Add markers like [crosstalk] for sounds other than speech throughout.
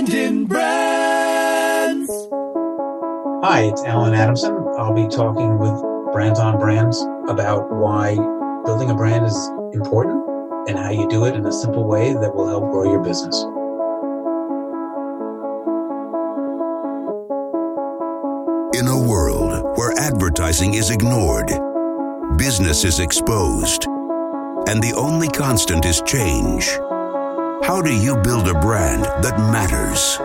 Brandon Brands. Hi, it's Alan Adamson. I'll be talking with Brands on Brands about why building a brand is important and how you do it in a simple way that will help grow your business. In a world where advertising is ignored, business is exposed, and the only constant is change, how do you build a brand that matters?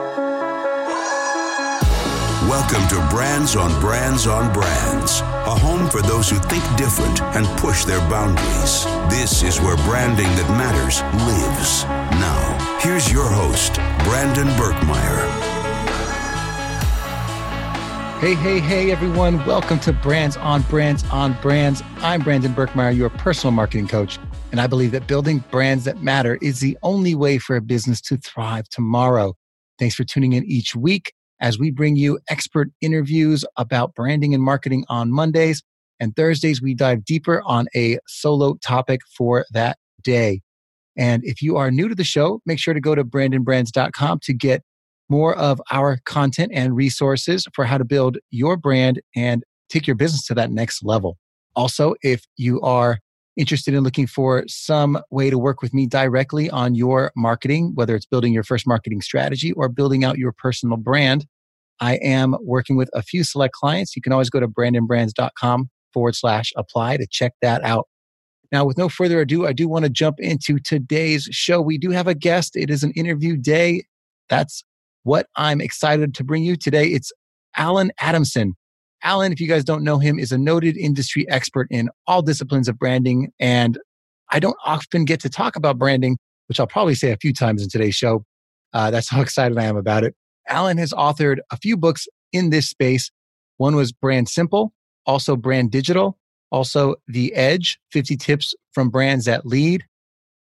Welcome to Brands on Brands on Brands, a home for those who think different and push their boundaries. This is where branding that matters lives. Now, here's your host, Brandon Birkmeyer. Hey, hey, hey, everyone. Welcome to Brands on Brands on Brands. I'm Brandon Birkmeyer, your personal marketing coach. And I believe that building brands that matter is the only way for a business to thrive tomorrow. Thanks for tuning in each week as we bring you expert interviews about branding and marketing on Mondays. And Thursdays, we dive deeper on a solo topic for that day. And if you are new to the show, make sure to go to brandonbrands.com to get more of our content and resources for how to build your brand and take your business to that next level. Also, if you are interested in looking for some way to work with me directly on your marketing, whether it's building your first marketing strategy or building out your personal brand, I am working with a few select clients. You can always go to brandonbrands.com forward slash apply to check that out. Now, with no further ado, I do want to jump into today's show. We do have a guest. It is an interview day. That's what I'm excited to bring you today. It's Alan Adamson. Alan, if you guys don't know him, is a noted industry expert in all disciplines of branding. And I don't often get to talk about branding, which I'll probably say a few times in today's show. Uh, that's how [laughs] excited I am about it. Alan has authored a few books in this space. One was Brand Simple, also Brand Digital, also The Edge 50 Tips from Brands That Lead.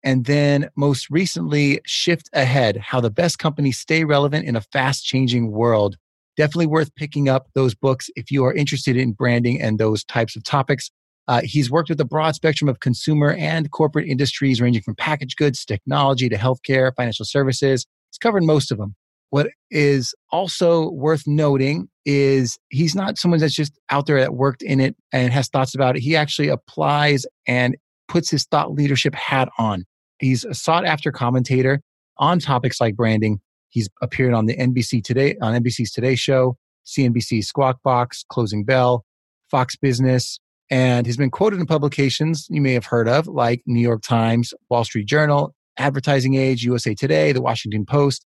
And then most recently, Shift Ahead How the Best Companies Stay Relevant in a Fast Changing World definitely worth picking up those books if you are interested in branding and those types of topics. Uh, he's worked with a broad spectrum of consumer and corporate industries, ranging from packaged goods, technology to healthcare, financial services. He's covered most of them. What is also worth noting is he's not someone that's just out there that worked in it and has thoughts about it. He actually applies and puts his thought leadership hat on. He's a sought after commentator on topics like branding, He's appeared on the NBC Today on NBC's Today Show, CNBC's Squawk Box, Closing Bell, Fox Business, and he's been quoted in publications you may have heard of, like New York Times, Wall Street Journal, Advertising Age, USA Today, The Washington Post,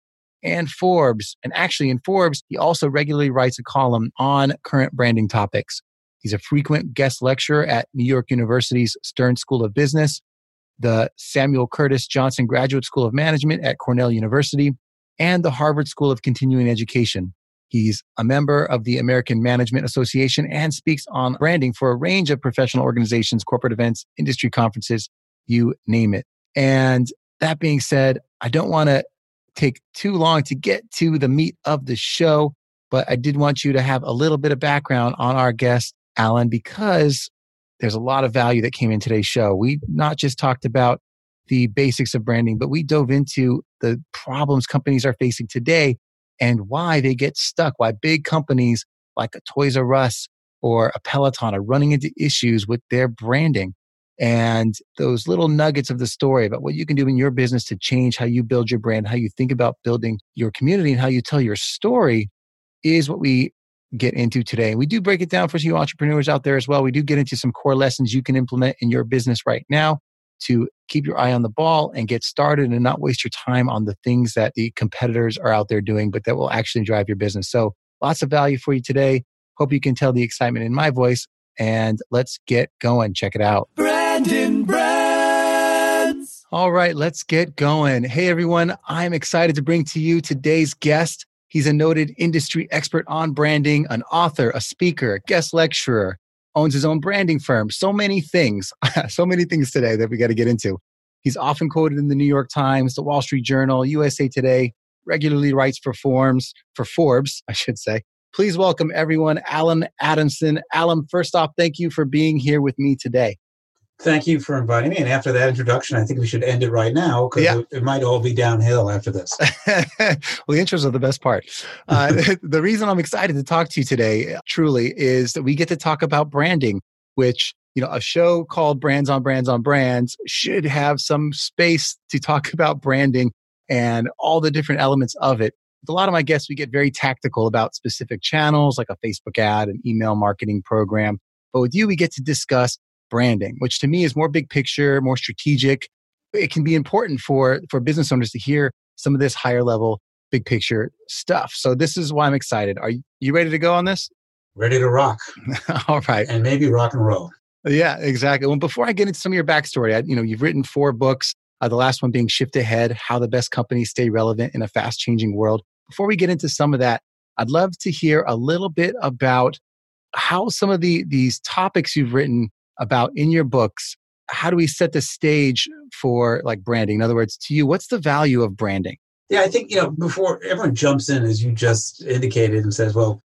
and Forbes. And actually, in Forbes, he also regularly writes a column on current branding topics. He's a frequent guest lecturer at New York University's Stern School of Business, the Samuel Curtis Johnson Graduate School of Management at Cornell University, and the Harvard School of Continuing Education. He's a member of the American Management Association and speaks on branding for a range of professional organizations, corporate events, industry conferences, you name it. And that being said, I don't want to take too long to get to the meat of the show, but I did want you to have a little bit of background on our guest, Alan, because there's a lot of value that came in today's show. We not just talked about the basics of branding, but we dove into the problems companies are facing today and why they get stuck, why big companies like a Toys R Us or a Peloton are running into issues with their branding. And those little nuggets of the story about what you can do in your business to change how you build your brand, how you think about building your community, and how you tell your story is what we get into today. We do break it down for you entrepreneurs out there as well. We do get into some core lessons you can implement in your business right now to keep your eye on the ball and get started and not waste your time on the things that the competitors are out there doing, but that will actually drive your business. So lots of value for you today. Hope you can tell the excitement in my voice and let's get going. Check it out. Brandon Brands. All right, let's get going. Hey everyone, I'm excited to bring to you today's guest. He's a noted industry expert on branding, an author, a speaker, a guest lecturer, owns his own branding firm. So many things, [laughs] so many things today that we got to get into. He's often quoted in the New York Times, the Wall Street Journal, USA Today, regularly writes for Forms, for Forbes, [laughs] I should say. Please welcome everyone, Alan Adamson. Alan, first off, thank you for being here with me today. Thank you for inviting me. And after that introduction, I think we should end it right now because Yeah. it, it might all be downhill after this. [laughs] well, the intros are the best part. [laughs] Uh, [laughs] the reason I'm excited to talk to you today, truly, is that we get to talk about branding, which you know, a show called Brands on Brands on Brands should have some space to talk about branding and all the different elements of it. With a lot of my guests, we get very tactical about specific channels like a Facebook ad, an email marketing program. But with you, we get to discuss branding, which to me is more big picture, more strategic. It can be important for, for business owners to hear some of this higher level, big picture stuff. So this is why I'm excited. Are you- you ready to go on this? Ready to rock [laughs] All right. and maybe rock and roll. Yeah, exactly. Well, before I get into some of your backstory, I, you know, you've written four books. Uh, the last one being Shift Ahead: How the Best Companies Stay Relevant in a Fast Changing World. Before we get into some of that, I'd love to hear a little bit about how some of the these topics you've written about in your books. How do we set the stage for like branding? In other words, to you, what's the value of branding? Yeah, I think, you know, before everyone jumps in, as you just indicated, and says, well,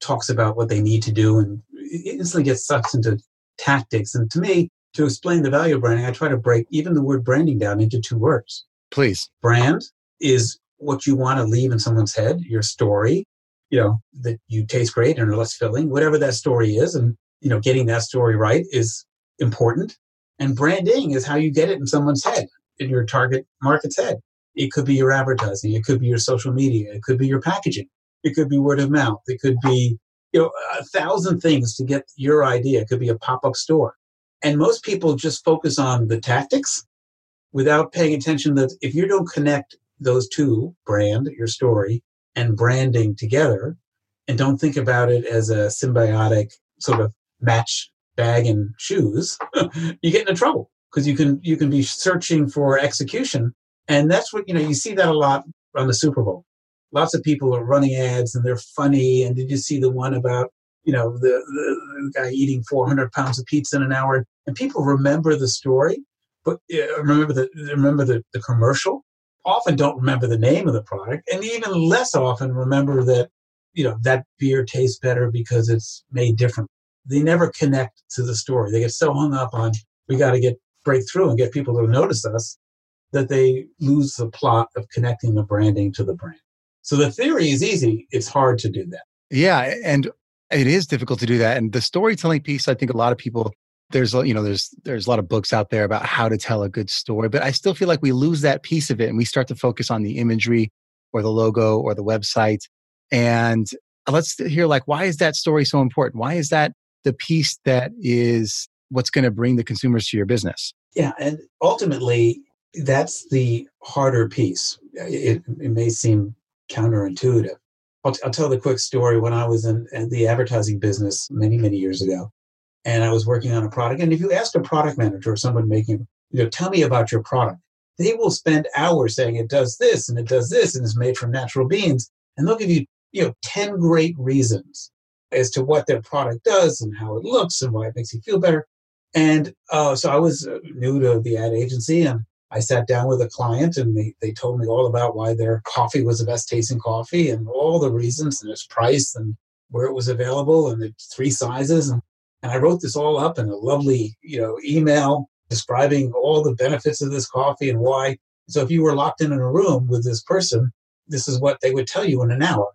talks about what they need to do and instantly gets sucked into tactics. And to me, to explain the value of branding, I try to break even the word branding down into two words. Please. Brand is what you want to leave in someone's head, your story, you know, that you taste great and are less filling, whatever that story is. And, you know, getting that story right is important. And branding is how you get it in someone's head, in your target market's head. It could be your advertising. It could be your social media. It could be your packaging. It could be word of mouth. It could be, you know, a thousand things to get your idea. It could be a pop-up store. And most people just focus on the tactics without paying attention that if you don't connect those two, brand, your story, and branding together, and don't think about it as a symbiotic sort of match bag and shoes, [laughs] you get into trouble because you can you can be searching for execution. And that's what, you know, you see that a lot on the Super Bowl. Lots of people are running ads and they're funny. And did you see the one about, you know, the, the, guy eating 400 pounds of pizza in an hour? And people remember the story, but remember the remember the, the commercial. Often don't remember the name of the product, and even less often remember that you know that beer tastes better because it's made different. They never connect to the story. They get so hung up on we got to get break through and get people to notice us that they lose the plot of connecting the branding to the brand. So the theory is easy. It's hard to do that. Yeah, and it is difficult to do that. And the storytelling piece, I think a lot of people there's you know there's there's a lot of books out there about how to tell a good story, but I still feel like we lose that piece of it and we start to focus on the imagery or the logo or the website. And let's hear like why is that story so important? Why is that the piece that is what's going to bring the consumers to your business? Yeah, and ultimately, that's the harder piece. It, it may seem counterintuitive. I'll, I'll tell the quick story. When I was in, in the advertising business many, many years ago, and I was working on a product, and if you ask a product manager or someone making, you know, tell me about your product, they will spend hours saying it does this and it does this and it's made from natural beans, and they'll give you, you know, ten great reasons as to what their product does and how it looks and why it makes you feel better. And uh, so I was uh, new to the ad agency and I sat down with a client and they, they told me all about why their coffee was the best tasting coffee and all the reasons and its price and where it was available and the three sizes. And, and I wrote this all up in a lovely, you know, email describing all the benefits of this coffee and why. So if you were locked in in a room with this person, this is what they would tell you in an hour.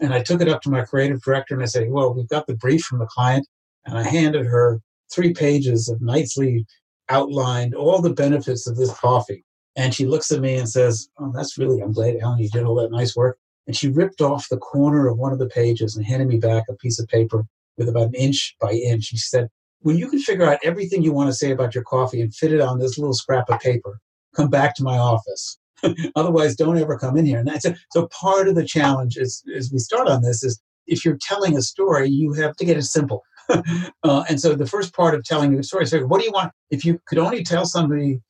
And I took it up to my creative director and I said, well, we've got the brief from the client. And I handed her three pages of nicely outlined all the benefits of this coffee. And she looks at me and says, Oh, that's really, I'm glad, Ellen, you did all that nice work. And she ripped off the corner of one of the pages and handed me back a piece of paper with about an inch by inch. She said, When you can figure out everything you want to say about your coffee and fit it on this little scrap of paper, come back to my office. [laughs] Otherwise, don't ever come in here. And that's it. So part of the challenge is, as we start on this is if you're telling a story, you have to get it simple. [laughs] uh, and so the first part of telling a story is what do you want? If you could only tell somebody,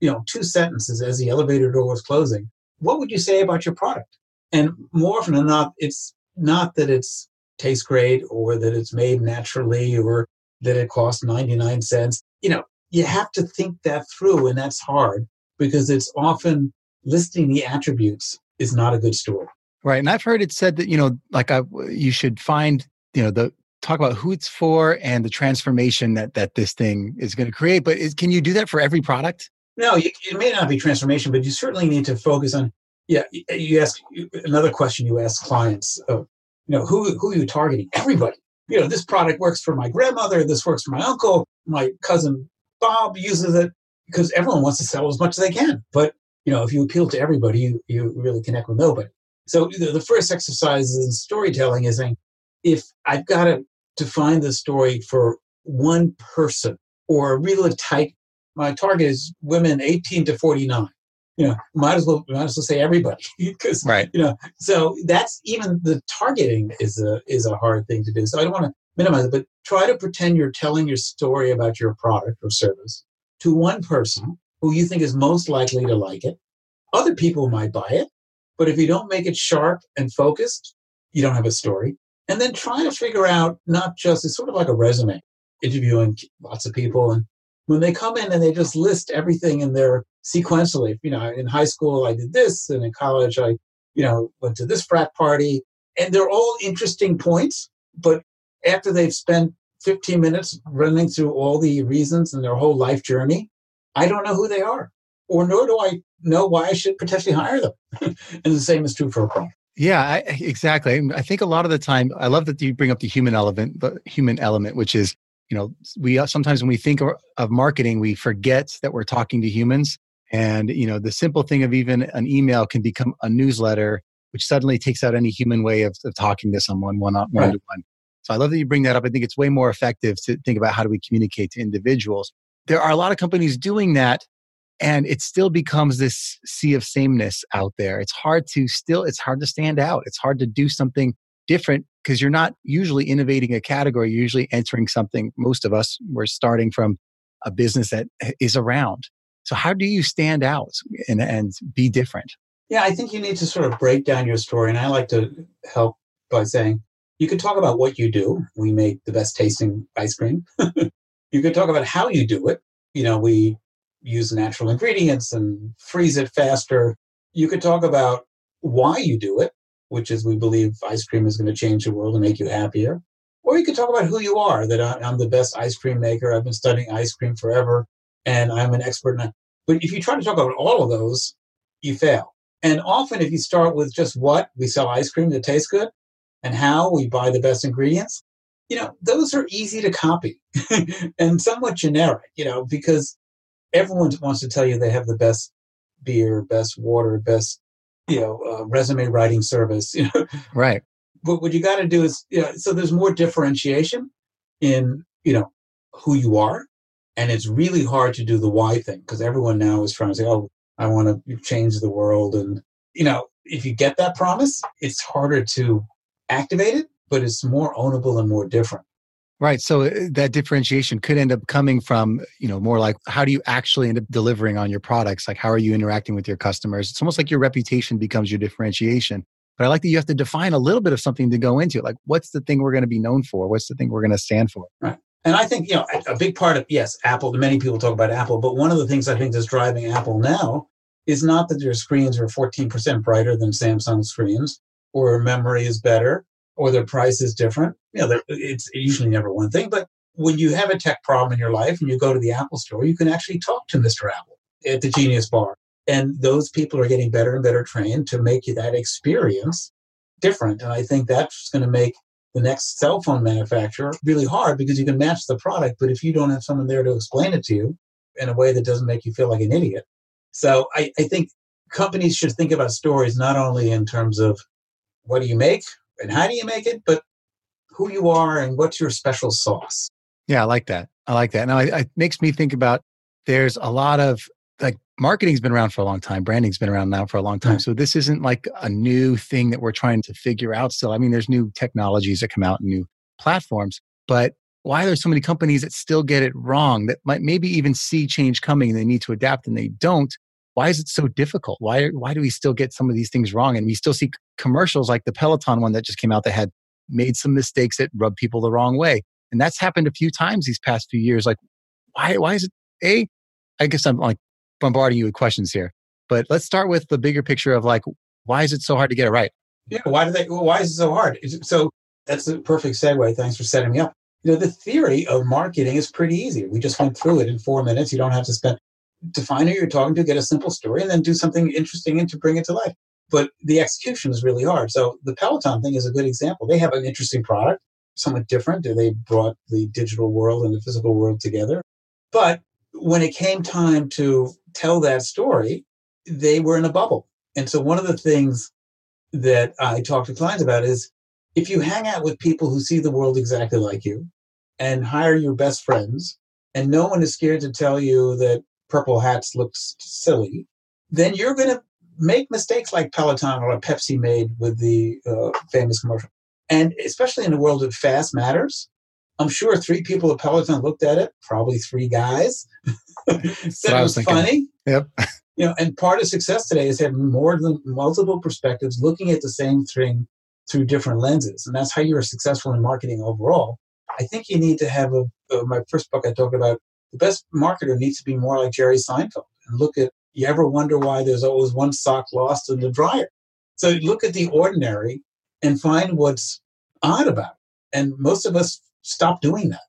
you know, two sentences as the elevator door was closing, what would you say about your product? And more often than not, it's not that it's tastes great or that it's made naturally or that it costs 99 cents. You know, you have to think that through, and that's hard because it's often listing the attributes is not a good story. Right. And I've heard it said that, you know, like I, you should find, you know, the talk about who it's for and the transformation that that this thing is going to create. But is, can you do that for every product? No, you, it may not be transformation, but you certainly need to focus on. Yeah, you ask another question. You ask clients, of, you know, who who are you targeting? Everybody. You know, this product works for my grandmother. This works for my uncle. My cousin Bob uses it because everyone wants to sell as much as they can. But you know, if you appeal to everybody, you you really connect with nobody. So the, the first exercise in storytelling is saying, if I've got to define the story for one person or a really tight, my target is women 18 to 49. You know, might as well might as well say everybody [laughs] because right. you know. So that's even the targeting is a is a hard thing to do. So I don't want to minimize it, but try to pretend you're telling your story about your product or service to one person who you think is most likely to like it. Other people might buy it, but if you don't make it sharp and focused, you don't have a story. And then try to figure out not just, it's sort of like a resume, interviewing lots of people. And when they come in and they just list everything in their sequentially, you know, in high school, I did this, and in college, I, you know, went to this frat party. And they're all interesting points. But after they've spent 15 minutes running through all the reasons and their whole life journey, I don't know who they are, or nor do I know why I should potentially hire them. [laughs] and the same is true for a product. Yeah, I, exactly. I think a lot of the time, I love that you bring up the human element, the human element, which is, you know, we uh, sometimes when we think of marketing, we forget that we're talking to humans. And, you know, the simple thing of even an email can become a newsletter, which suddenly takes out any human way of, of talking to someone one on one to one. So I love that you bring that up. I think it's way more effective to think about how do we communicate to individuals. There are a lot of companies doing that and it still becomes this sea of sameness out there. It's hard to still it's hard to stand out. It's hard to do something different because you're not usually innovating a category. You're usually entering something most of us we're starting from a business that is around. So how do you stand out and, and be different? Yeah i think you need to sort of break down your story and i like to help by saying you could talk about what you do. We make the best tasting ice cream [laughs] you could talk about how you do it you know we use natural ingredients and freeze it faster. You could talk about why you do it, which is we believe ice cream is going to change the world and make you happier. Or you could talk about who you are, that I'm the best ice cream maker. I've been studying ice cream forever and I'm an expert. In but if you try to talk about all of those, you fail. And often, if you start with just what we sell ice cream that tastes good and how we buy the best ingredients, you know, those are easy to copy [laughs] and somewhat generic, you know, because everyone wants to tell you they have the best beer, best water, best you know uh, resume writing service. [laughs] You know, right. But what you got to do is, you know, so there's more differentiation in you know who you are, and it's really hard to do the why thing because everyone now is trying to say, oh, I want to change the world, and you know, if you get that promise, it's harder to activate it, but it's more ownable and more different. Right. So uh, that differentiation could end up coming from, you know, more like how do you actually end up delivering on your products? Like how are you interacting with your customers? It's almost like your reputation becomes your differentiation. But I like that you have to define a little bit of something to go into. Like what's the thing we're going to be known for? What's the thing we're going to stand for? Right. And I think, you know, a big part of, yes, Apple, many people talk about Apple, but one of the things I think that's driving Apple now is not that their screens are 14% brighter than Samsung screens or memory is better or their price is different. You know, it's usually never one thing. But when you have a tech problem in your life and you go to the Apple store, you can actually talk to Mr. Apple at the Genius Bar. And those people are getting better and better trained to make you that experience different. And I think that's going to make the next cell phone manufacturer really hard because you can match the product, but if you don't have someone there to explain it to you in a way that doesn't make you feel like an idiot. So I, I think companies should think about stories not only in terms of what do you make, and how do you make it, but who you are and what's your special sauce. Yeah, I like that. I like that. Now, it makes me think about there's a lot of like marketing's been around for a long time, branding's been around now for a long time. So this isn't like a new thing that we're trying to figure out still. I mean, there's new technologies that come out and new platforms, but why there's so many companies that still get it wrong that might maybe even see change coming and they need to adapt and they don't why is it so difficult? Why, why do we still get some of these things wrong? And we still see commercials like the Peloton one that just came out that had made some mistakes that rubbed people the wrong way. And that's happened a few times these past few years. Like, why, why is it A? I guess I'm like bombarding you with questions here, but let's start with the bigger picture of like, why is it so hard to get it right? Yeah. Why do they, why is it so hard? So That's a perfect segue. Thanks for setting me up. You know, the theory of marketing is pretty easy. We just went through it in four minutes. You don't have to spend define who you're talking to, get a simple story, and then do something interesting and to bring it to life. But the execution is really hard. So the Peloton thing is a good example. They have an interesting product, somewhat different. They brought the digital world and the physical world together. But when it came time to tell that story, they were in a bubble. And so one of the things that I talk to clients about is if you hang out with people who see the world exactly like you and hire your best friends, and no one is scared to tell you that purple hats looks silly, then you're going to make mistakes like Peloton or Pepsi made with the uh, famous commercial. And especially in the world of fast matters, I'm sure three people at Peloton looked at it, probably three guys, [laughs] said it was funny. Yep. You know, and part of success today is having more than multiple perspectives, looking at the same thing through different lenses, and that's how you're successful in marketing overall. I think you need to have a. Uh, my first book I talk about the best marketer needs to be more like Jerry Seinfeld and look at. You ever wonder why there's always one sock lost in the dryer? So look at the ordinary and find what's odd about it. And most of us stop doing that.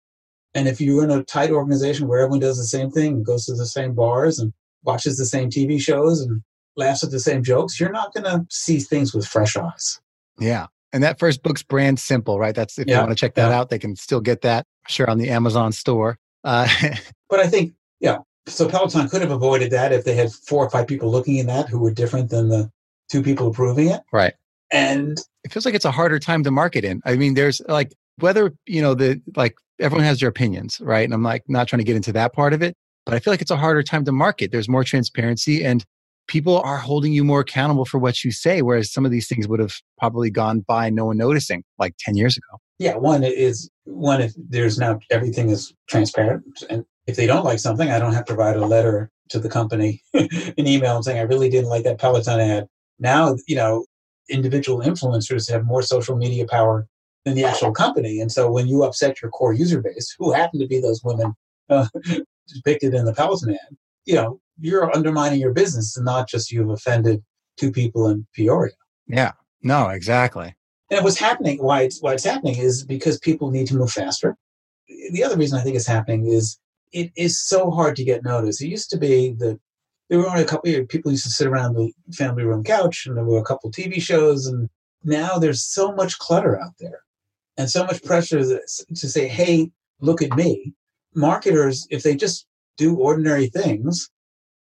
And if you're in a tight organization where everyone does the same thing, goes to the same bars and watches the same TV shows and laughs at the same jokes, you're not going to see things with fresh eyes. Yeah. And that first book's brand simple, right? That's if yeah. you want to check that yeah. out, they can still get that, sure, on the Amazon store. Uh, [laughs] but I think, yeah, so Peloton could have avoided that if they had four or five people looking in that who were different than the two people approving it. Right. And it feels like it's a harder time to market in. I mean, there's like whether, you know, the like everyone has their opinions, right? And I'm like not trying to get into that part of it, but I feel like it's a harder time to market. There's more transparency and people are holding you more accountable for what you say, whereas some of these things would have probably gone by no one noticing like 10 years ago. Yeah, one is one if there's now everything is transparent and if they don't like something, I don't have to write a letter to the company, [laughs] an email saying I really didn't like that Peloton ad. Now, you know, individual influencers have more social media power than the actual company. And so when you upset your core user base, who happen to be those women uh, [laughs] depicted in the Peloton ad, you know, you're undermining your business and not just you've offended two people in Peoria. Yeah. No, exactly. And what's happening, why it's why it's happening is because people need to move faster. The other reason I think it's happening is it is so hard to get noticed. It used to be that there were only a couple of people used to sit around the family room couch and there were a couple TV shows and now there's so much clutter out there and so much pressure to say, hey, look at me. Marketers, if they just do ordinary things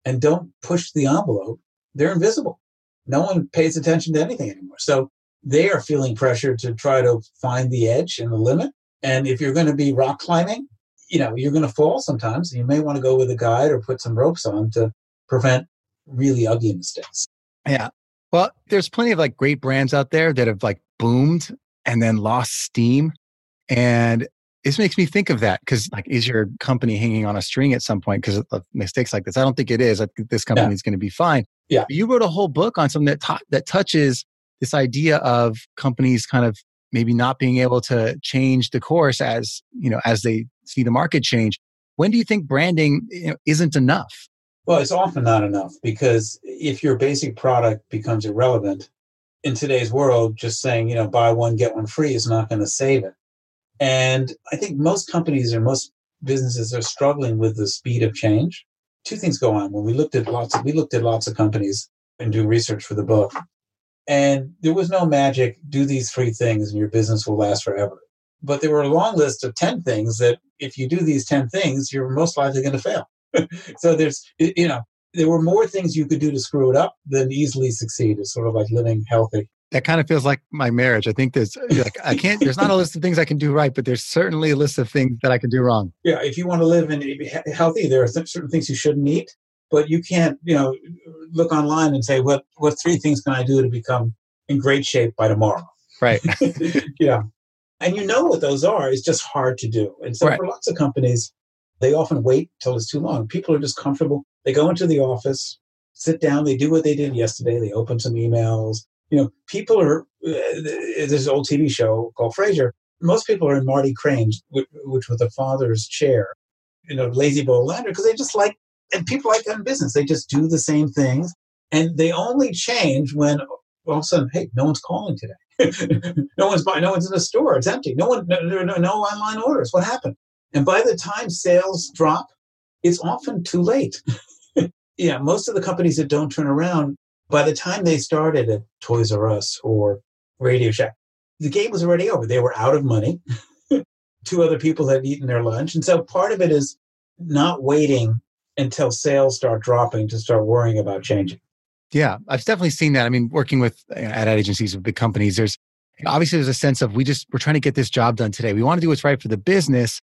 and don't push the envelope, they're invisible. No one pays attention to anything anymore. So they are feeling pressure to try to find the edge and the limit. And if you're going to be rock climbing, you know, you're going to fall sometimes. You may want to go with a guide or put some ropes on to prevent really ugly mistakes. Yeah. Well, there's plenty of like great brands out there that have like boomed and then lost steam. And this makes me think of that because like is your company hanging on a string at some point because of mistakes like this i don't think it is i think this company yeah. is going to be fine yeah you wrote a whole book on something that t- that touches this idea of companies kind of maybe not being able to change the course as you know as they see the market change when do you think branding isn't enough well it's often not enough because if your basic product becomes irrelevant in today's world just saying you know buy one get one free is not going to save it and I think most companies or most businesses are struggling with the speed of change. Two things go on. When we looked at lots of we looked at lots of companies and do research for the book. And there was no magic, do these three things and your business will last forever. But there were a long list of 10 things that if you do these 10 things, you're most likely going to fail. [laughs] so there's, you know, there were more things you could do to screw it up than easily succeed. It's sort of like living healthy that kind of feels like my marriage. I think there's like I can't. There's not a list of things I can do right, but there's certainly a list of things that I can do wrong. Yeah, if you want to live and be healthy, there are certain things you shouldn't eat, but you can't. You know, look online and say what what three things can I do to become in great shape by tomorrow. Right. [laughs] yeah, and you know what those are. It's just hard to do. And so right. for lots of companies, they often wait till it's too long. People are just comfortable. They go into the office, sit down, they do what they did yesterday. They open some emails, you know, people are, uh, this old TV show called Frasier, most people are in Marty Crane's, which, which was the father's chair, you know, La-Z-Boy Lander, because they just like, and people like that in business. They just do the same things and they only change when all of a sudden, hey, no one's calling today. [laughs] no one's buying. No one's in the store. It's empty. No one. No, no, no online orders. What happened? And by the time sales drop, it's often too late. [laughs] yeah, most of the companies that don't turn around, by the time they started at Toys R Us or Radio Shack, the game was already over. They were out of money. [laughs] Two other people had eaten their lunch. And so part of it is not waiting until sales start dropping to start worrying about changing. Yeah, I've definitely seen that. I mean, working with you know, ad agencies with big companies, there's obviously there's a sense of we just we're trying to get this job done today. We want to do what's right for the business,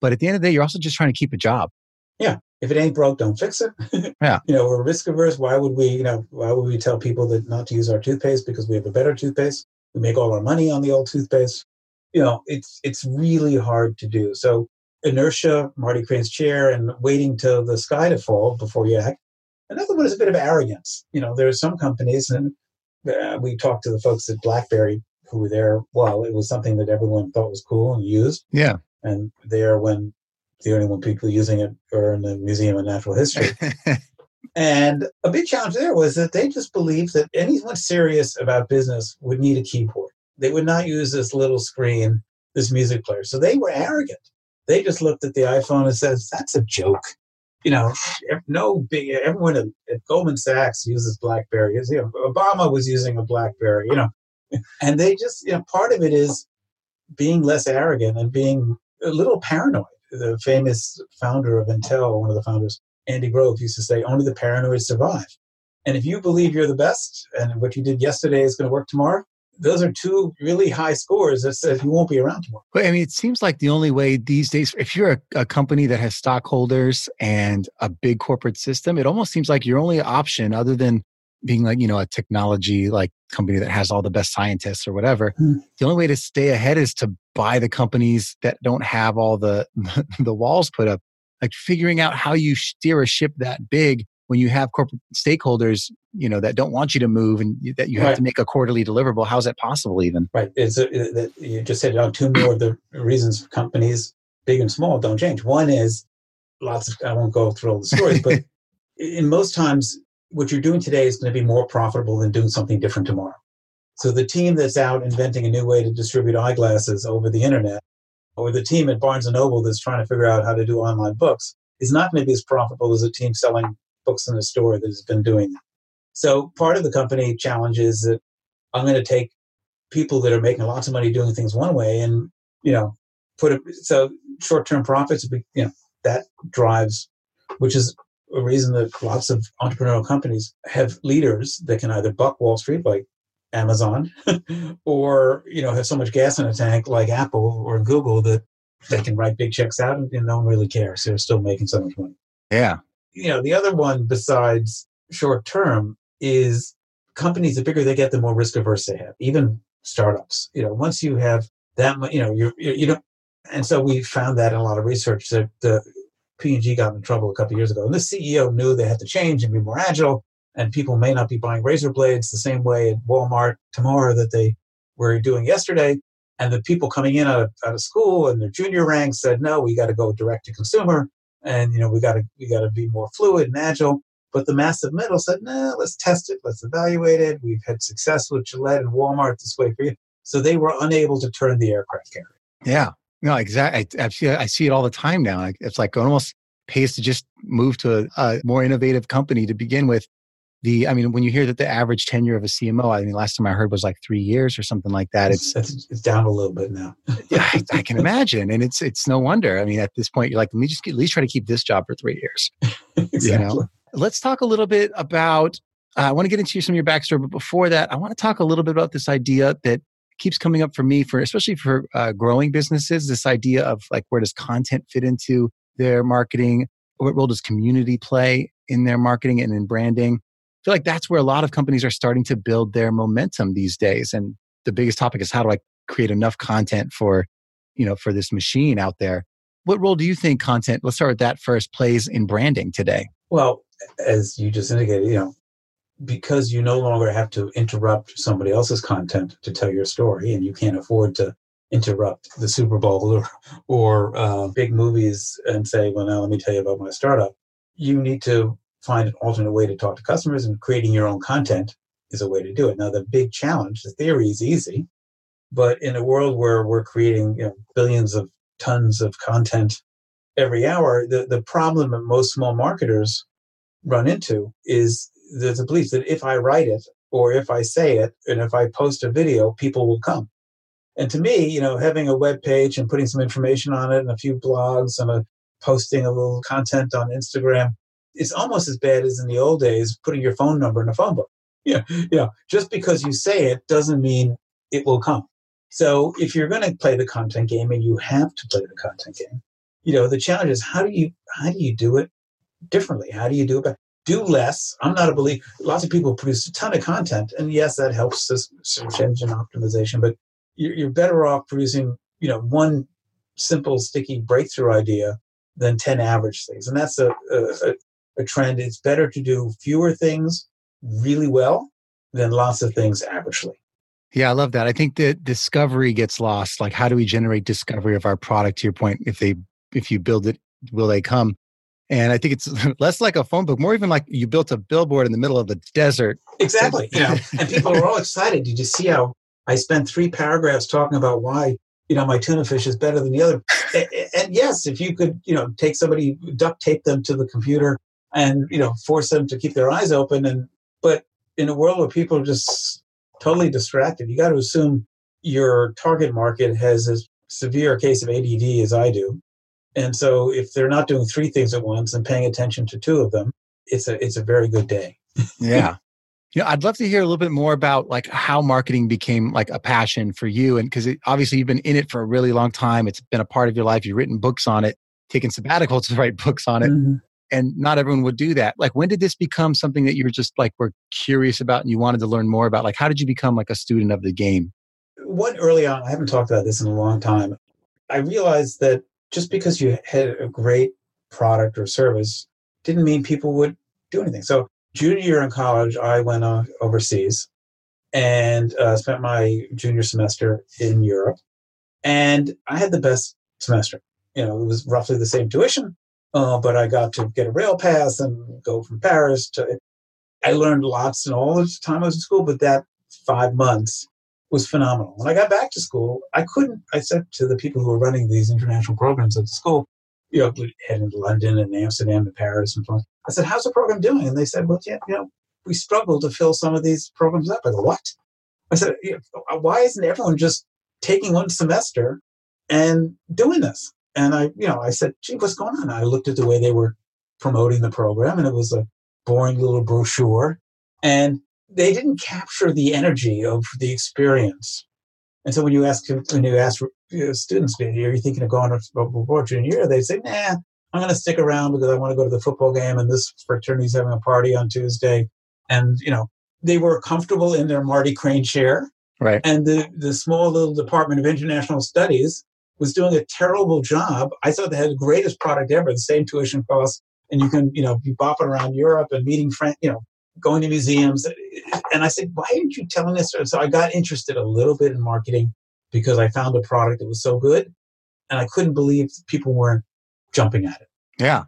but at the end of the day, you're also just trying to keep a job. Yeah. If it ain't broke, don't fix it. [laughs] yeah. You know, we're risk averse. Why would we, you know, why would we tell people that not to use our toothpaste because we have a better toothpaste? We make all our money on the old toothpaste. You know, it's it's really hard to do. So inertia, Marty Crane's chair, and waiting till the sky to fall before you act. Another one is a bit of arrogance. You know, there are some companies, and uh, we talked to the folks at BlackBerry who were there. Well, it was something that everyone thought was cool and used. Yeah. And there, when the only one people using it are in the Museum of Natural History. [laughs] and a big challenge there was that they just believed that anyone serious about business would need a keyboard. They would not use this little screen, this music player. So they were arrogant. They just looked at the iPhone and said, "That's a joke." You know, no big. Everyone at, at Goldman Sachs uses BlackBerry. You know, Obama was using a BlackBerry. You know, and they just, you know, part of it is being less arrogant and being a little paranoid the famous founder of Intel, one of the founders, Andy Grove, used to say, only the paranoid survive. And if you believe you're the best and what you did yesterday is going to work tomorrow, those are two really high scores that says you won't be around tomorrow. But I mean, it seems like the only way these days, if you're a, a, company that has stockholders and a big corporate system, it almost seems like your only option, other than being like, you know, a technology like company that has all the best scientists or whatever, mm. the only way to stay ahead is to buy the companies that don't have all the [laughs] the walls put up. Like figuring out how you steer a ship that big when you have corporate stakeholders, you know, that don't want you to move and that you have right. to make a quarterly deliverable. How's that possible even? Right. It's a, it, you just said two more of the reasons companies, big and small, don't change. One is lots of, I won't go through all the stories, but [laughs] in most times what you're doing today is going to be more profitable than doing something different tomorrow. So the team that's out inventing a new way to distribute eyeglasses over the internet, or the team at Barnes and Noble that's trying to figure out how to do online books, is not going to be as profitable as a team selling books in the store that has been doing that. So part of the company challenge is that I'm going to take people that are making lots of money doing things one way and you know put it so short-term profits you know that drives which is a reason that lots of entrepreneurial companies have leaders that can either buck Wall Street, like Amazon, [laughs] or you know have so much gas in a tank, like Apple or Google, that they can write big checks out and, and no one really cares. They're still making so much money. Yeah. You know, the other one besides short term is companies the bigger they get, the more risk averse they have. Even startups. You know, once you have that much, you know, you you don't. And so we found that in a lot of research that the P&G got in trouble a couple years ago. And the CEO knew they had to change and be more agile. And people may not be buying razor blades the same way at Walmart tomorrow that they were doing yesterday. And the people coming in out of, out of school and their junior ranks said, no, we got to go direct to consumer. And, you know, we got to, we got to be more fluid and agile. But the massive middle said, no, let's test it. Let's evaluate it. We've had success with Gillette and Walmart this way for you. So they were unable to turn the aircraft carrier. Yeah. No, exactly. I, I, see, I see it all the time now. It's like almost pays to just move to a, a, more innovative company to begin with. The, I mean, when you hear that the average tenure of a CMO, I mean, last time I heard was like three years or something like that. It's it's, it's down a little bit now. yeah, I, I, can imagine, and it's it's no wonder. I mean, at this point, you're like, let me just at least try to keep this job for three years. exactly. [laughs] You know? Let's talk a little bit about. Uh, I want to get into some of your backstory, but before that, I want to talk a little bit about this idea that keeps coming up for me for especially for uh, growing businesses this idea of like where does content fit into their marketing what role does community play in their marketing and in branding feel like that's where a lot of companies are starting to build their momentum these days and the biggest topic is how do i create enough content for you know for this machine out there what role do you think content let's start with that first plays in branding today well as you just indicated you know because you no longer have to interrupt somebody else's content to tell your story and you can't afford to interrupt the Super Bowl [laughs] or, or uh, big movies and say, well, now let me tell you about my startup. You need to find an alternate way to talk to customers and creating your own content is a way to do it. Now, the big challenge, the theory is easy, but in a world where we're creating you know, billions of tons of content every hour, the, the problem that most small marketers run into is there's a belief that if I write it or if I say it and if I post a video, people will come. And to me, you know, having a web page and putting some information on it and a few blogs and a posting a little content on Instagram, it's almost as bad as in the old days putting your phone number in a phone book. [laughs] Yeah, know, just because you say it doesn't mean it will come. So if you're going to play the content game, and you have to play the content game, you know, the challenge is how do you how do you do it differently? How do you do it? Do less. I'm not a believer. Lots of people produce a ton of content, and yes, that helps search engine optimization. But you're better off producing, you know, one simple sticky breakthrough idea than 10 average things. And that's a, a, a trend. It's better to do fewer things really well than lots of things averagely. Yeah, I love that. I think that discovery gets lost. Like, how do we generate discovery of our product? To your point, if they if you build it, will they come? And I think it's [laughs] less like a phone book, more even like you built a billboard in the middle of the desert. Exactly. you know, and [laughs] people are all excited. Did you see how I spent three paragraphs talking about why you know my tuna fish is better than the other? and, and yes, if you could, you know, take somebody, duct tape them to the computer, and you know, force them to keep their eyes open, and but in a world where people are just totally distracted, you got to assume your target market has as severe a case of ADD as I do. And so if they're not doing three things at once and paying attention to two of them, it's a it's a very good day. [laughs] yeah. You know, I'd love to hear a little bit more about like how marketing became like a passion for you. And because obviously you've been in it for a really long time. It's been a part of your life. You've written books on it, taken sabbaticals [laughs] to write books on it. Mm-hmm. And not everyone would do that. Like when did this become something that you were just like were curious about and you wanted to learn more about? Like how did you become like a student of the game? One early on, I haven't talked about this in a long time. I realized that just because you had a great product or service didn't mean people would do anything. So junior year in college, I went uh, overseas and uh, spent my junior semester in Europe. And I had the best semester. You know, it was roughly the same tuition, uh, but I got to get a rail pass and go from Paris to. I learned lots in all the time I was in school, but that five months was phenomenal. When I got back to school, I couldn't. I said to the people who were running these international programs at the school, you know, head into London and Amsterdam and Paris and on. I said, "How's the program doing?" And they said, "Well, yeah, you know, we struggle to fill some of these programs up." I go, "What?" I said, "Why isn't everyone just taking one semester and doing this?" And I, you know, I said, "Gee, what's going on?" I looked at the way they were promoting the program, and it was a boring little brochure, and they didn't capture the energy of the experience. And so when you ask when you ask students, are you thinking of going to before junior year? They say, Nah, I'm going to stick around because I want to go to the football game and this fraternity's having a party on Tuesday. And, you know, they were comfortable in their Marty Crane chair. Right. And the, the small little Department of International Studies was doing a terrible job. I thought they had the greatest product ever, the same tuition costs. And you can, you know, be bopping around Europe and meeting friends, you know, going to museums. And I said, why aren't you telling us? So I got interested a little bit in marketing because I found a product that was so good. And I couldn't believe people weren't jumping at it. Yeah,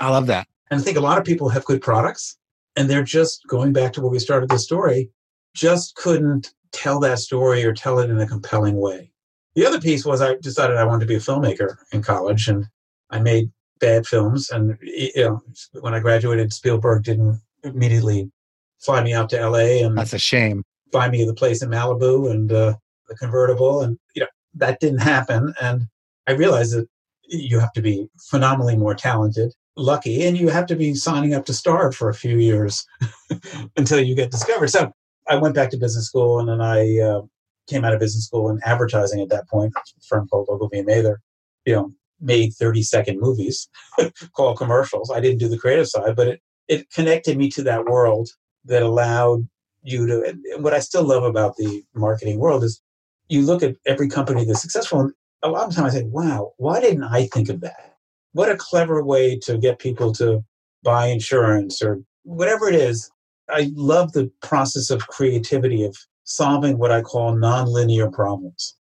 I love that. And I think a lot of people have good products and they're just going back to where we started the story, just couldn't tell that story or tell it in a compelling way. The other piece was I decided I wanted to be a filmmaker in college and I made bad films. And you know, when I graduated, Spielberg didn't immediately fly me out to LA and that's a shame. Buy me the place in Malibu and uh, the convertible, and you know that didn't happen. And I realized that you have to be phenomenally more talented, lucky, and you have to be signing up to starve for a few years [laughs] until you get discovered. So I went back to business school, and then I uh, came out of business school in advertising at that point. Firm called Ogilvy and Mather, you know, made 30 second movies [laughs] called commercials. I didn't do the creative side, but it, it connected me to that world that allowed you to. What I still love about the marketing world is you look at every company that's successful, and a lot of times I say, wow, why didn't I think of that? What a clever way to get people to buy insurance or whatever it is. I love the process of creativity of solving what I call nonlinear problems.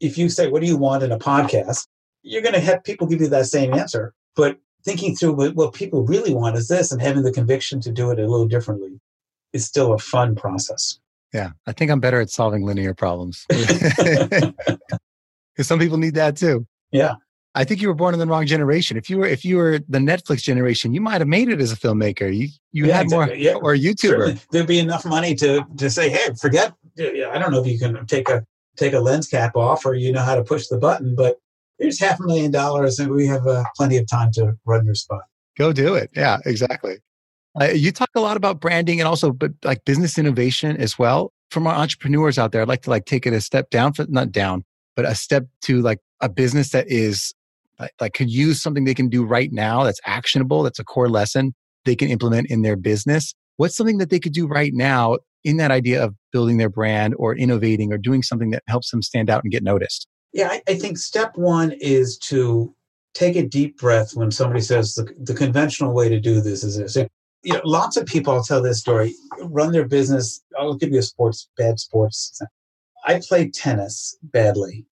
If you say, what do you want in a podcast? You're going to have people give you that same answer. But thinking through what, what people really want is this and having the conviction to do it a little differently is still a fun process. Yeah, I think I'm better at solving linear problems. [laughs] Because some people need that too. Yeah. I think you were born in the wrong generation. If you were if you were the Netflix generation, you might have made it as a filmmaker. You you Yeah, had exactly. more Yeah. or a YouTuber. Certainly, there'd be enough money to to say, hey, forget. I don't know if you can take a take a lens cap off or you know how to push the button, but here's half a million dollars and we have uh, plenty of time to run your spot. Go do it. Yeah, exactly. Uh, you talk a lot about branding and also, but like business innovation as well. From our entrepreneurs out there, I'd like to like take it a step down, for, not down, but a step to like a business that is like, like could use something they can do right now that's actionable, that's a core lesson they can implement in their business. What's something that they could do right now in that idea of building their brand or innovating or doing something that helps them stand out and get noticed? Yeah, I, I think step one is to take a deep breath when somebody says the, the conventional way to do this is this. You know, lots of people, I'll tell this story, run their business. I'll give you a sports, bad sports. I played tennis badly,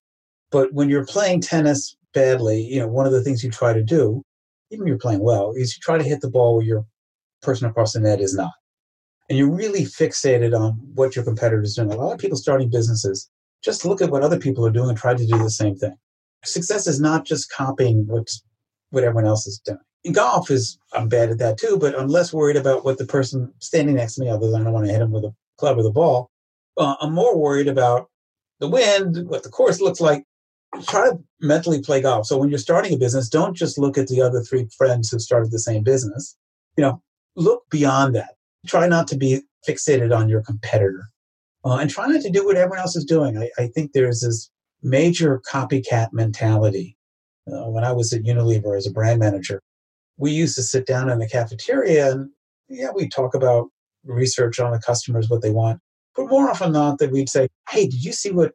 but when you're playing tennis badly, you know, one of the things you try to do, even if you're playing well, is you try to hit the ball where your person across the net is not. And you're really fixated on what your competitor's doing. A lot of people starting businesses just look at what other people are doing and try to do the same thing. Success is not just copying what's what everyone else is doing. In golf is I'm bad at that too, but I'm less worried about what the person standing next to me, other than I don't want to hit him with a club or the ball. Uh, I'm more worried about the wind, what the course looks like. Try to mentally play golf. So when you're starting a business, don't just look at the other three friends who started the same business. You know, look beyond that. Try not to be fixated on your competitor uh, and try not to do what everyone else is doing. I, I think there's this major copycat mentality. Uh, when I was at Unilever as a brand manager, we used to sit down in the cafeteria and yeah, we talk about research on the customers, what they want. But more often than not, that we'd say, "Hey, did you see what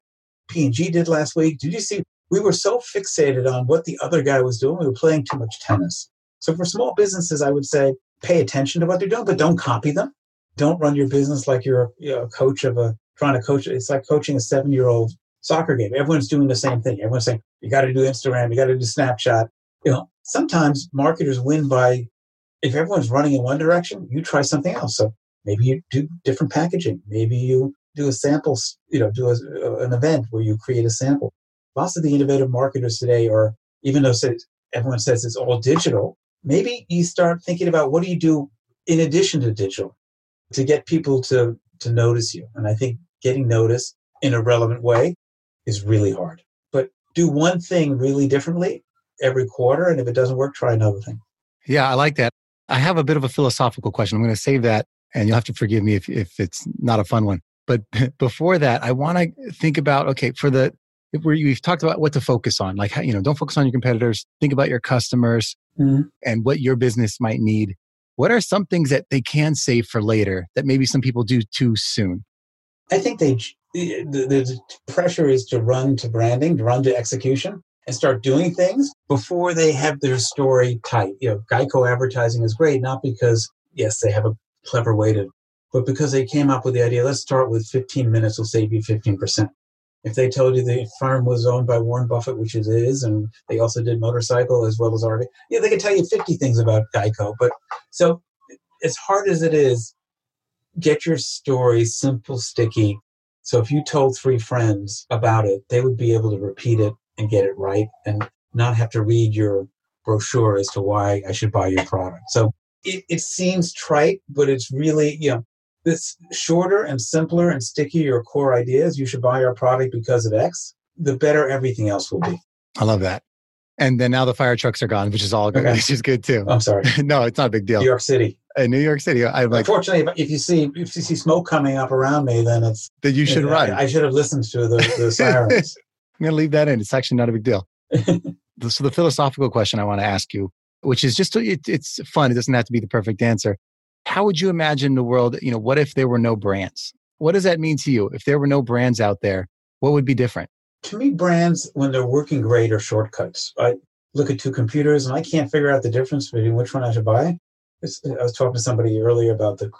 P and G did last week? Did you see?" We were so fixated on what the other guy was doing. We were playing too much tennis. So for small businesses, I would say pay attention to what they're doing, but don't copy them. Don't run your business like you're you know, a coach of a trying to coach. It's like coaching a seven-year-old soccer game. Everyone's doing the same thing. Everyone's saying you got to do Instagram, you got to do Snapchat. You know, sometimes marketers win by if everyone's running in one direction, you try something else. So maybe you do different packaging. Maybe you do a sample. You know, do a, an event where you create a sample. Lots of the innovative marketers today are, even though everyone says it's all digital, maybe you start thinking about what do you do in addition to digital to get people to to notice you. And I think getting noticed in a relevant way is really hard. But do one thing really differently every quarter, and if it doesn't work, try another thing. Yeah, I like that. I have a bit of a philosophical question. I'm going to save that, and you'll have to forgive me if, if it's not a fun one. But [laughs] before that, I want to think about okay, for the where you've talked about what to focus on, like you know, don't focus on your competitors. Think about your customers Mhm. and what your business might need. What are some things that they can save for later that maybe some people do too soon? I think they the, the, pressure is to run to branding, to run to execution, and start doing things before they have their story tight. You know, Geico advertising is great, not because yes they have a clever way to, but because they came up with the idea. Let's start with 15 minutes will save you 15 percent. If they told you the firm was owned by Warren Buffett, which it is, and they also did motorcycle as well as RV, yeah, they could tell you 50 things about Geico. But so as hard as it is, get your story simple, sticky. So if you told three friends about it, they would be able to repeat it and get it right and not have to read your brochure as to why I should buy your product. So it, it seems trite, but it's really, you know, this shorter and simpler and stickier your core ideas, you should buy our product because of X, the better everything else will be. I love that. And then now the fire trucks are gone, which is all good, Okay. which is good too. I'm sorry. [laughs] no, it's not a big deal. New York City. In New York City, I'm like, Unfortunately, if- you see if you see smoke coming up around me, then it's that you should I- run. I, should have listened to the, the [laughs] sirens. I'm going to leave that in. It's actually not a big deal. [laughs] so the philosophical question I want to ask you, which is just it, it's fun. It doesn't have to be the perfect answer. How would you imagine the world? You know, what if there were no brands? What does that mean to you? If there were no brands out there, what would be different? to me, brands when they're working great are shortcuts. I look at two computers and I can't figure out the difference between which one I should buy. I was talking to somebody earlier about the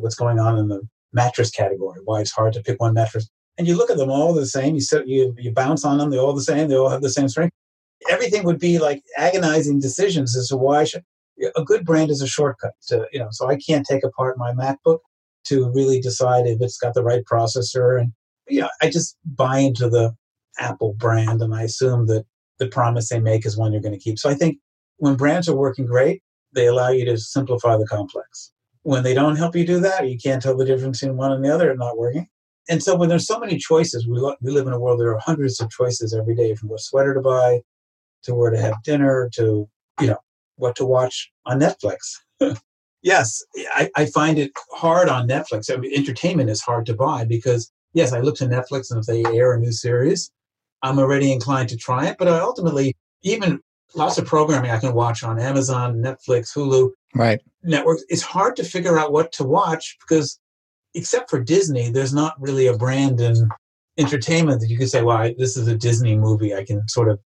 what's going on in the mattress category. Why it's hard to pick one mattress. And you look at them all the same. You sit, you you bounce on them. They're all the same. They all have the same strength. Everything would be like agonizing decisions as to why I should. A good brand is a shortcut. To, you know, so I can't take apart my MacBook to really decide if it's got the right processor. And yeah, I just buy into the Apple brand and I assume that the promise they make is one you're going to keep. So I think when brands are working great, they allow you to simplify the complex. When they don't help you do that, you can't tell the difference between one and the other and not working. And so when there's so many choices, we, lo- we live in a world there are hundreds of choices every day from what sweater to buy to where to have dinner to, you know, what to watch on Netflix. [laughs] yes, I, I, find it hard on Netflix. I mean, entertainment is hard to buy because, yes, I look to Netflix and if they air a new series, I'm already inclined to try it. But I ultimately, even lots of programming I can watch on Amazon, Netflix, Hulu, right networks. It's hard to figure out what to watch because, except for Disney, there's not really a brand in entertainment that you could say, "Well, I, this is a Disney movie." I can sort of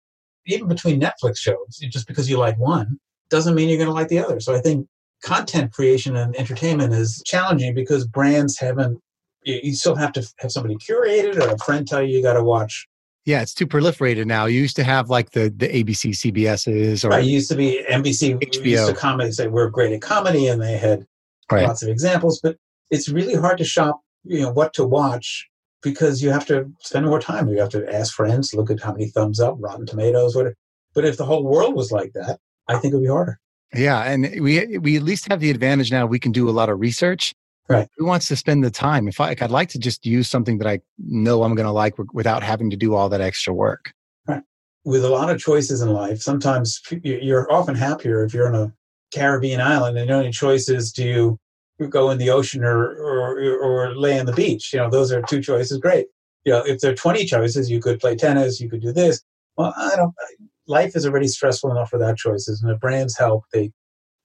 even between Netflix shows, just because you like one doesn't mean you're going to like the other. So I think content creation and entertainment is challenging because brands haven't. You still have to have somebody curate it or a friend tell you you got to watch yeah, it's too proliferated now. You used to have like the the ABC, CBSs, or I used to be NBC. HBO. Used to comedy say we're great at comedy, and they had right. lots of examples. But it's really hard to shop, you know, what to watch because you have to spend more time. You have to ask friends, look at how many thumbs up, Rotten Tomatoes, whatever. But if the whole world was like that, I think it would be harder. Yeah, and we we at least have the advantage now. We can do a lot of research Right. Who wants to spend the time? If I, like, I'd like to just use something that I know I'm going to like without having to do all that extra work. Right. With a lot of choices in life, sometimes you're often happier if you're on a Caribbean island and the only choice is do you go in the ocean or, or, or lay on the beach. You know, those are two choices. Great. You know, if there are 20 choices, you could play tennis, you could do this. Well, I don't, life is already stressful enough without choices. And if brands help, they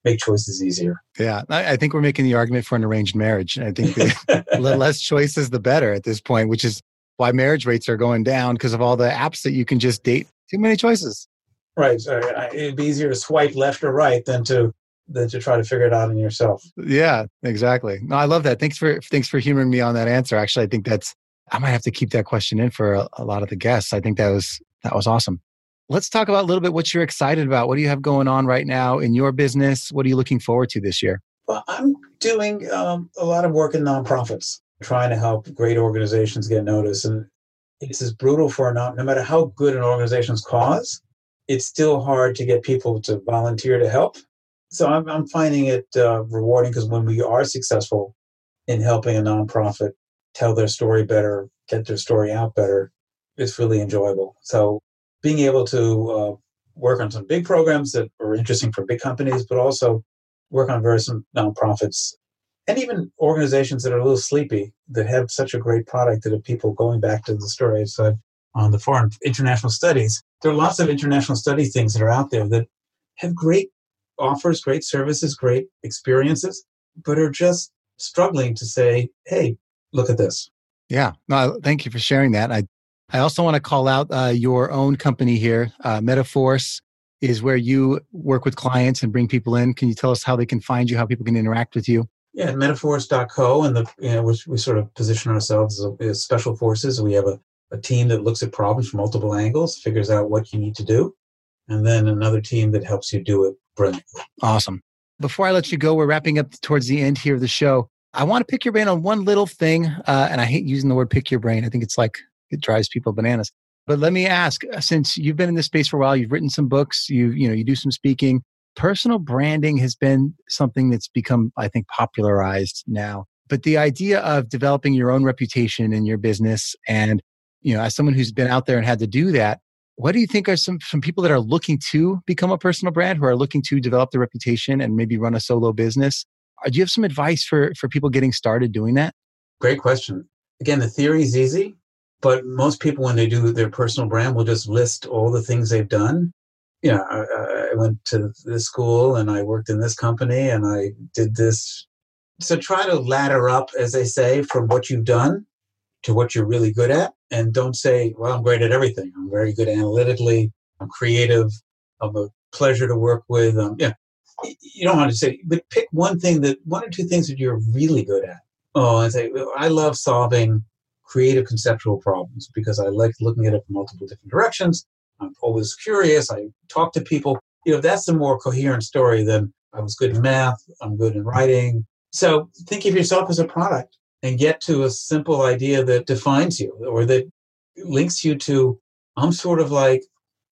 make choices easier. Yeah, I, I, think we're making the argument for an arranged marriage. I think the [laughs] less choices, the better at this point, which is why marriage rates are going down because of all the apps that you can just date. Too many choices. Right. So uh, it'd be easier to swipe left or right than to than to try to figure it out in yourself. Yeah, exactly. No, I love that. Thanks for thanks for humoring me on that answer. Actually, I think that's I might have to keep that question in for a, a lot of the guests. I think that was that was awesome. Let's talk about a little bit what you're excited about. What do you have going on right now in your business? What are you looking forward to this year? Well, I'm doing um, a lot of work in nonprofits, trying to help great organizations get noticed. And it's as brutal for a non, no matter how good an organization's cause, it's still hard to get people to volunteer to help. So I'm, I'm finding it uh, rewarding because when we are successful in helping a nonprofit tell their story better, get their story out better, it's really enjoyable. So being able to uh, work on some big programs that are interesting for big companies, but also work on various nonprofits and even organizations that are a little sleepy that have such a great product that have people going back to the stories uh, on the foreign international studies. There are lots of international study things that are out there that have great offers, great services, great experiences, but are just struggling to say, hey, look at this. Yeah, no, thank you for sharing that. I I also want to call out uh, your own company here. Uh, Metaforce is where you work with clients and bring people in. Can you tell us how they can find you, how people can interact with you? Yeah, metaforce.co, and the you know we, we sort of position ourselves as, as special forces. We have a, a team that looks at problems from multiple angles, figures out what you need to do, and then another team that helps you do it brilliantly. Awesome. Before I let you go, we're wrapping up towards the end here of the show. I want to pick your brain on one little thing, uh, and I hate using the word "pick your brain." I think it's like it drives people bananas. But let me ask, uh, since you've been in this space for a while, you've written some books, you you know, you do some speaking. Personal branding has been something that's become, I think, popularized now. But the idea of developing your own reputation in your business, and you know, as someone who's been out there and had to do that, what do you think are some some people that are looking to become a personal brand, who are looking to develop their reputation and maybe run a solo business? Uh, do you have some advice for for people getting started doing that? Great question. Again, the theory is easy. But most people, when they do their personal brand, will just list all the things they've done. You know, I, I went to this school and I worked in this company and I did this. So try to ladder up, as they say, from what you've done to what you're really good at. And don't say, well, I'm great at everything. I'm very good analytically. I'm creative. I'm a pleasure to work with. Um, yeah. You don't want to say, but pick one thing that, one or two things that you're really good at. Oh, and say, I love solving creative conceptual problems because I like looking at it from multiple different directions. I'm always curious. I talk to people. You know, that's a more coherent story than I was good in math. I'm good in writing. So think of yourself as a product and get to a simple idea that defines you or that links you to, I'm sort of like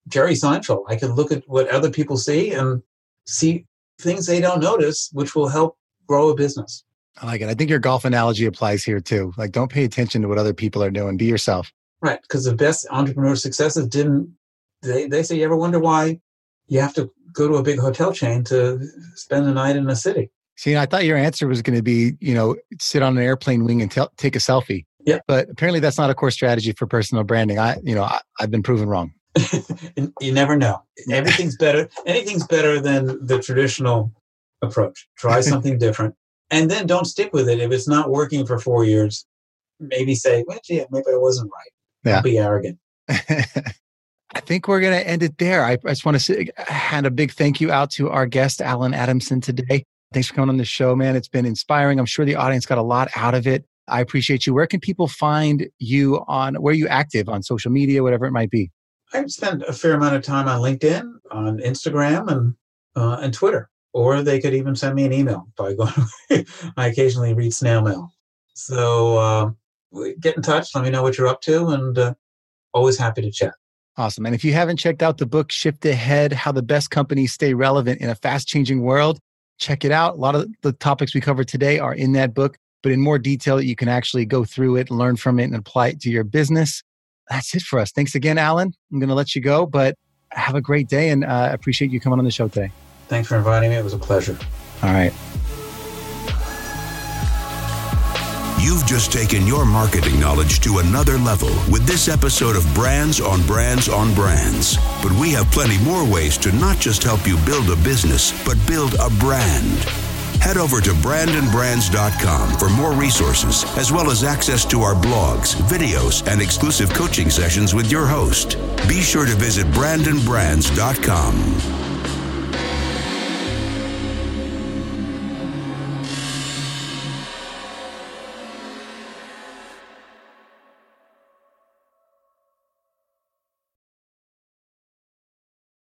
Jerry Seinfeld. I can look at what other people see and see things they don't notice, which will help grow a business. I like it. I think your golf analogy applies here too. Like, don't pay attention to what other people are doing. Be yourself. Right. Because the best entrepreneur successes didn't, they, they say, you ever wonder why you have to go to a big hotel chain to spend the night in a city? See, I thought your answer was going to be, you know, sit on an airplane wing and take a selfie. Yeah. But apparently that's not a core strategy for personal branding. I, you know, I, I've been proven wrong. [laughs] you never know. Everything's better. Anything's better than the traditional approach. Try [laughs] something different and then don't stick with it. If it's not working for four years, maybe say, well, gee, maybe I wasn't right. Yeah. Don't be arrogant. [laughs] I think we're going to end it there. I, I just want to say, hand a big thank you out to our guest, Allen Adamson, today. Thanks for coming on the show, man. It's been inspiring. I'm sure the audience got a lot out of it. I appreciate you. Where can people find you on, where are you active on social media, whatever it might be? I've spent a fair amount of time on LinkedIn, on Instagram, and uh, and Twitter. Or they could even send me an email by going. [laughs] I occasionally read snail mail, so uh, get in touch. Let me know what you're up to, and uh, always happy to chat. Awesome. And if you haven't checked out the book Shift Ahead: How the Best Companies Stay Relevant in a Fast-Changing World, check it out. A lot of the topics we covered today are in that book, but in more detail, you can actually go through it, learn from it, and apply it to your business that's it for us. Thanks again, Allen. I'm going to let you go, but have a great day and uh, appreciate you coming on the show today. Thanks for inviting me. It was a pleasure. All right. You've just taken your marketing knowledge to another level with this episode of Brands on Brands on Brands. But we have plenty more ways to not just help you build a business, but build a brand. Head over to brandonbrands.com for more resources, as well as access to our blogs, videos, and exclusive coaching sessions with your host. Be sure to visit brandonbrands.com.